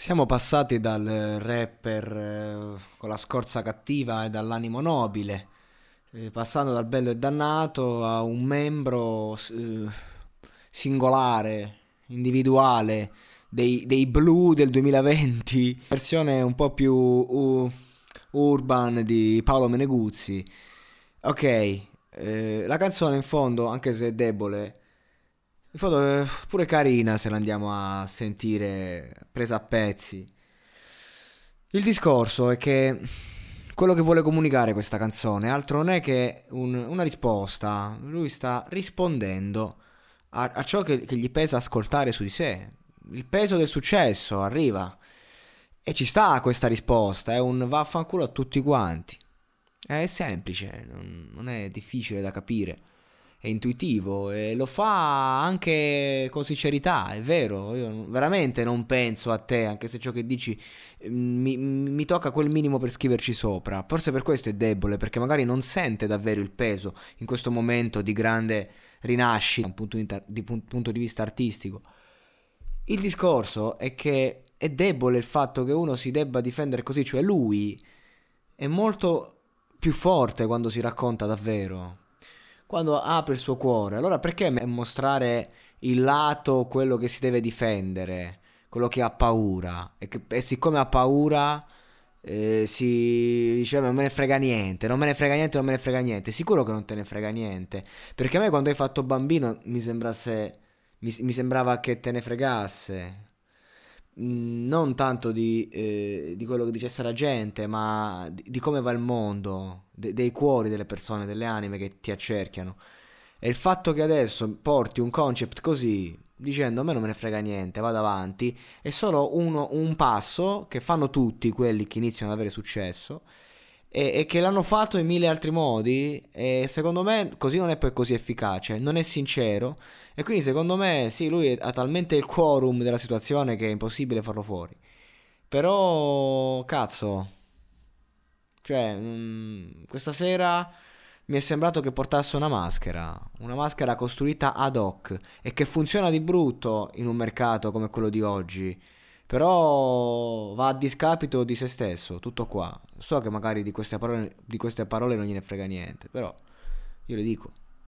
Siamo passati dal rapper eh, con la scorza cattiva e dall'animo nobile, eh, passando dal bello e dannato a un membro eh, singolare, individuale dei, dei Blue del 2020, versione un po' più uh, urban di Paolo Meneguzzi. Ok, eh, la canzone in fondo, anche se è debole, in fondo è pure carina se la andiamo a sentire presa a pezzi. Il discorso è che quello che vuole comunicare questa canzone altro non è che un, una risposta. Lui sta rispondendo a, a ciò che, che, gli pesa ascoltare su di sé. Il peso del successo arriva. E ci sta questa risposta. È un vaffanculo a tutti quanti. È semplice, non, non è difficile da capire è intuitivo e lo fa anche con sincerità, è vero, io veramente non penso a te, anche se ciò che dici mm, mi, mi, tocca quel minimo per scriverci sopra, forse per questo è debole, perché magari non sente davvero il peso in questo momento di grande rinascita, da un punto di, di, punto di vista artistico. Il discorso è che è debole il fatto che uno si debba difendere così, cioè lui è molto più forte quando si racconta davvero quando apre il suo cuore. Allora perché mostrare il lato, quello che si deve difendere, quello che ha paura? E, che, e siccome ha paura eh, si dice non me ne frega niente, non me ne frega niente, non me ne frega niente. Sicuro che non te ne frega niente. Perché a me quando hai fatto bambino mi sembrasse... Mi, mi sembrava che te ne fregasse, non tanto di, eh, di, quello che dicesse la gente, ma di, di come va il mondo, de, dei cuori delle persone, delle anime che ti accerchiano. E il fatto che adesso porti un concept così, dicendo a me non me ne frega niente, vado avanti, è solo uno, un passo che fanno tutti quelli che iniziano ad avere successo e, e, che l'hanno fatto in mille altri modi e secondo me così non è poi così efficace, non è sincero e quindi secondo me sì, lui ha talmente il quorum della situazione che è impossibile farlo fuori. Però cazzo, cioè mh, mm, questa sera mi è sembrato che portasse una maschera, una maschera costruita ad hoc e che funziona di brutto in un mercato come quello di oggi però va a discapito di se stesso, tutto qua. So che magari di queste parole, di queste parole non gliene frega niente, però io le dico.